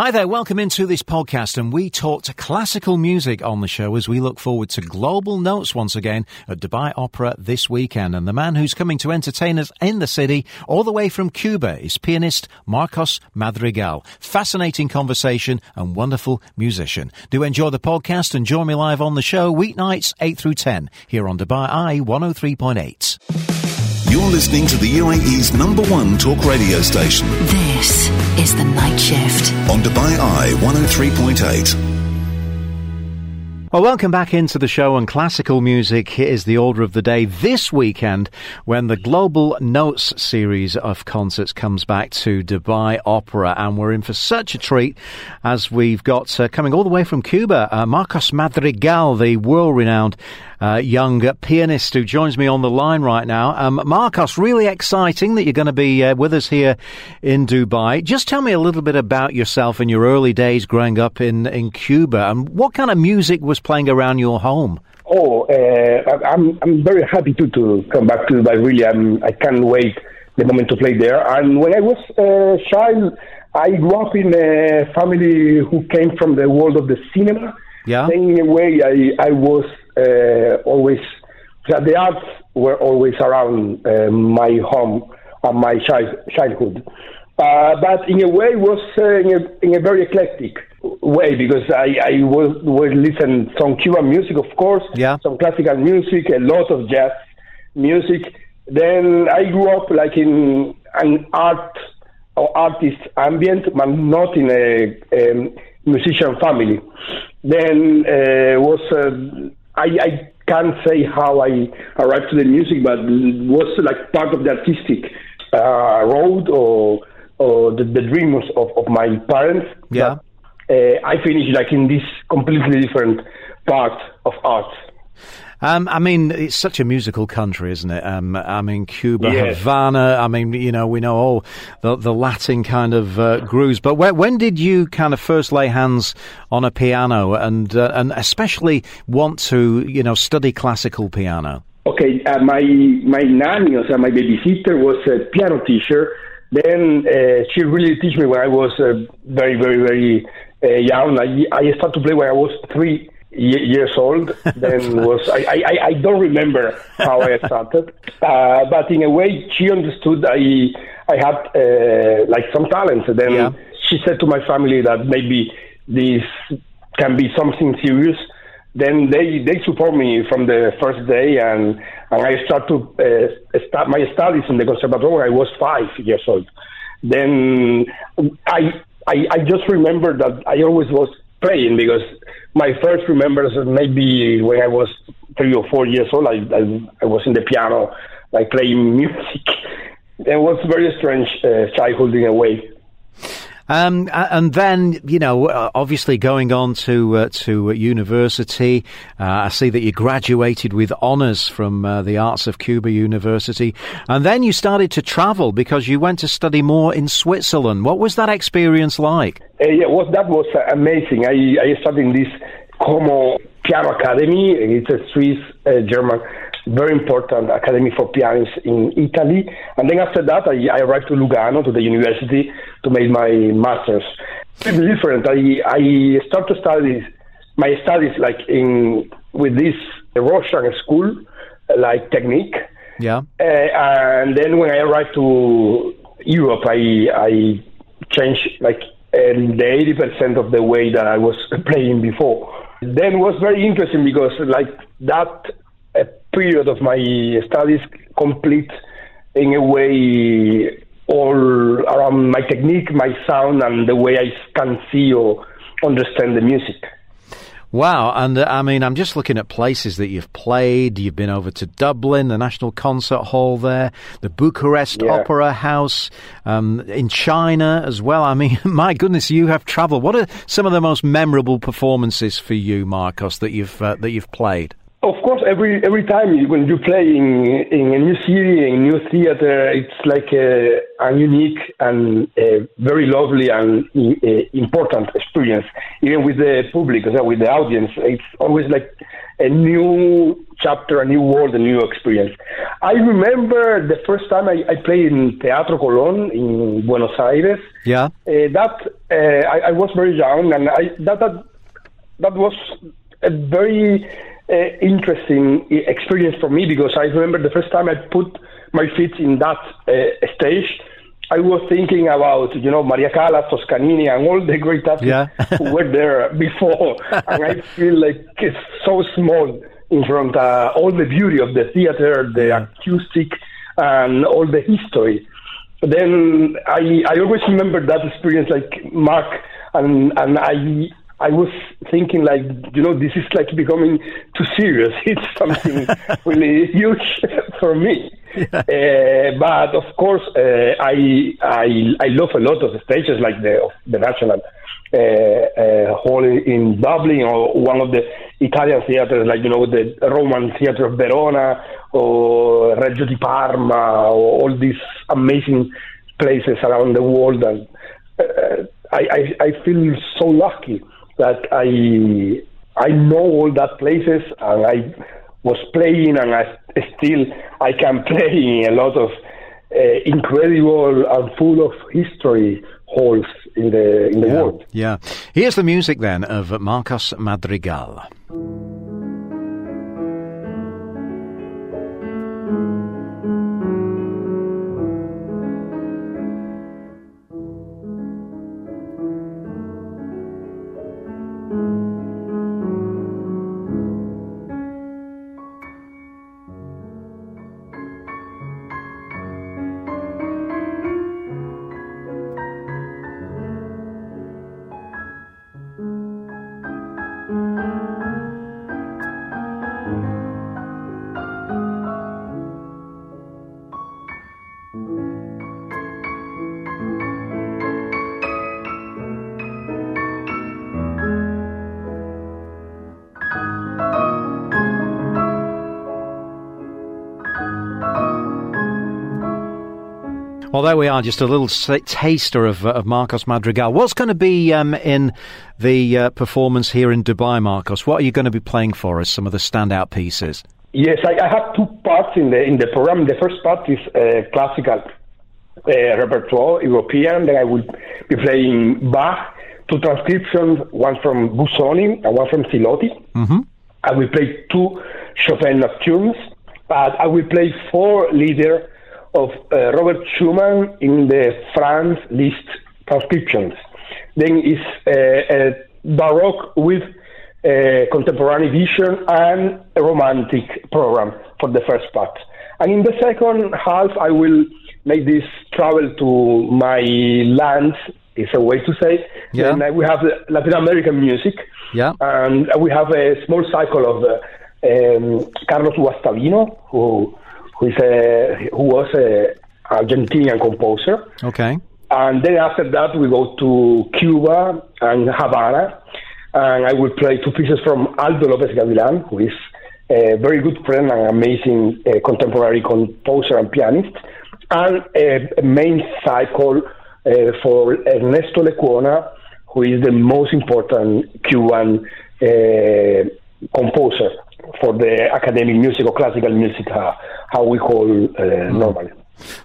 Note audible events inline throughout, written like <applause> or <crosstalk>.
Hi there, welcome into this podcast and we talked classical music on the show as we look forward to global notes once again at Dubai Opera this weekend. And the man who's coming to entertain us in the city all the way from Cuba is pianist Marcos Madrigal. Fascinating conversation and wonderful musician. Do enjoy the podcast and join me live on the show weeknights 8 through 10 here on Dubai Eye 103.8. You're listening to the UAE's number one talk radio station This is The Night Shift. on Dubai Eye 103.8. Well, welcome back into the show on classical music. Here is the order of the day this weekend when the Global Notes series of concerts comes back to Dubai Opera. And we're in for such a treat as we've got uh, coming all the way from Cuba, uh, Marcos Madrigal, the world renowned uh, young pianist who joins me on the line right now. Um, Marcos, really exciting that you're going to be uh, with us here in Dubai. Just tell me a little bit about yourself and your early days growing up in, in Cuba and what kind of music was playing around your home? Oh, uh, I'm I'm very happy to to come back to Dubai. Really, I'm I can't wait the moment to play there. And when I was a child, I grew up in a family who came from the world of the cinema. Yeah. In a way, I I was uh, always that the arts were always around uh, my home and my child, childhood. Uh, but in a way, was uh, in, a, in a very eclectic way because I, I was, was listen some Cuban music, of course, Yeah. some classical music, a lot of jazz music. Then I grew up like in an art or artist ambient, but not in a um, musician family. Then uh, was uh, I, I can't say how I arrived to the music, but was like part of the artistic uh, road or or the, the dreams of, of my parents. Yeah. Uh, I finished like in this completely different part of art. Um, I mean, it's such a musical country, isn't it? Um, I mean, Cuba, Yes. Havana. I mean, you know, we know all the, the Latin kind of uh, grooves. But where, when did you kind of first lay hands on a piano, and uh, and especially want to, you know, study classical piano? Okay, uh, my my nanny, or my babysitter, was a piano teacher. Then uh, she really teach me when I was uh, very, very, very uh, young. I, I started to play when I was three ye- years old. Then <laughs> was I, I, I- don't remember how I started, uh, but in a way she understood I I had uh, like some talents. Then Yeah. she said to my family that maybe this can be something serious. Then they they support me from the first day, and and I start to uh, start my studies in the conservatory. when I was five years old. Then I I, I just remember that I always was playing because my first remembrance maybe when I was three or four years old. I I, I was in the piano, like playing <laughs> music. It was very strange uh, childhood in a way. Um, and then, you know, uh, obviously going on to uh, to university, uh, I see that you graduated with honours from uh, the Arts of Cuba University, and then you started to travel because you went to study more in Switzerland. What was that experience like? Uh, yeah, was that was uh, amazing. I, I studied in this Como Piano Academy. It's a Swiss German, very important academy for pianists in Italy. And then after that, I, I arrived to Lugano to the university to make my masters. It's different. I I start to study my studies like in with this Russian school, like technique. Yeah. Uh, and then when I arrived to Europe, I I changed like the eighty percent of the way that I was <laughs> playing before. Then it was very interesting because like that uh, period of my studies complete in a way all around my technique, my sound, and the way I can see or understand the music. Wow, and uh, I mean, I'm just looking at places that you've played. You've been over to Dublin, the National Concert Hall there, the Bucharest Yeah. Opera House, um, in China as well. I mean, <laughs> my goodness, you have travelled. What are some of the most memorable performances for you, Marcos, that you've uh, that you've played? Of course, every every time when you play in in a new city, in a new theater, it's like a, a unique and a very lovely and important experience. Even with the public, with the audience, it's always like a new chapter, a new world, a new experience. I remember the first time I, I played in Teatro Colón in Buenos Aires. Yeah, uh, that uh, I, I, was very young, and I, that that that was a very interesting experience for me because I remember the first time I put my feet in that uh, stage. I was thinking about, you know, Maria Callas, Toscanini, and all the great artists yeah. who were there <laughs> before. and I feel like it's so small in front of uh, all the beauty of the theater, the acoustic, and all the history. Then I, I always remember that experience like Mark, and, and I I was thinking like, you know, this is like becoming too serious. <laughs> It's something <laughs> really huge for me. Yeah. Uh, but of course, uh, I, I I love a lot of the stages like the the National uh, uh, Hall in Dublin or one of the Italian theaters like you know the Roman Theatre of Verona or Regio di Parma or all these amazing places around the world and uh, I, I I feel so lucky that I I know all that places and I was playing and I still I can <laughs> play in a lot of uh, incredible and full of history halls in the in the yeah, world. Yeah. Here's the music then of Marcos Madrigal. Well, there we are, just a little taster of, uh, of Marcos Madrigal. What's going to be um, in the uh, performance here in Dubai, Marcos? What are you going to be playing for us, some of the standout pieces? Yes, I, I have two parts in the in the program. The first part is uh, classical uh, repertoire, European. Then I will be playing Bach, two transcriptions, one from Busoni and one from Siloti. Mm-hmm. I will play two Chopin nocturnes, but I will play four Lieder of uh, Robert Schumann in the Franz Liszt transcriptions. Then is uh, a Baroque with a contemporary vision and a romantic program for the first part. And in the second half, I will make this travel to my lands, is a way to say. Yeah. Then we have Latin American music. Yeah. And we have a small cycle of uh, um, Carlos Guastavino, who who is a who was a Argentinian composer. Okay. And then after that, we go to Cuba and Havana, and I will play two pieces from Aldo Lopez Gavilan, who is a very good friend and amazing uh, contemporary composer and pianist, and a, a main cycle uh, for Ernesto Lecuona, who is the most important Cuban uh, composer for the academic music or classical music, uh, how we call uh, mm. normally.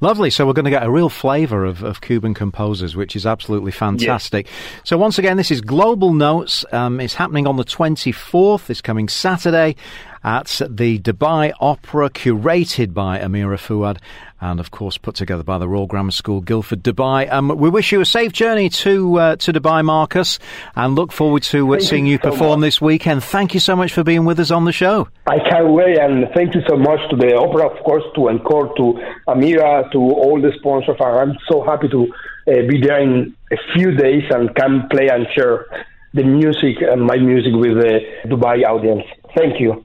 Lovely. So we're going to get a real flavour of, of Cuban composers, which is absolutely fantastic. Yes. So once again, this is Global Notes. Um, it's happening on the 24th, this coming Saturday at the Dubai Opera, curated by Amira Fuad and of course put together by the Royal Grammar School, Guildford, Dubai. Um, we wish you a safe journey to uh, to Dubai, Marcus, and look forward to uh, seeing you, you so perform much. this weekend. Thank you so much for being with us on the show. I can't wait, and thank you so much to the opera, of course, to Encore, to Amira, to all the sponsors. I'm so happy to uh, be there in a few days and can play and share the music and my music with the Dubai audience. Thank you.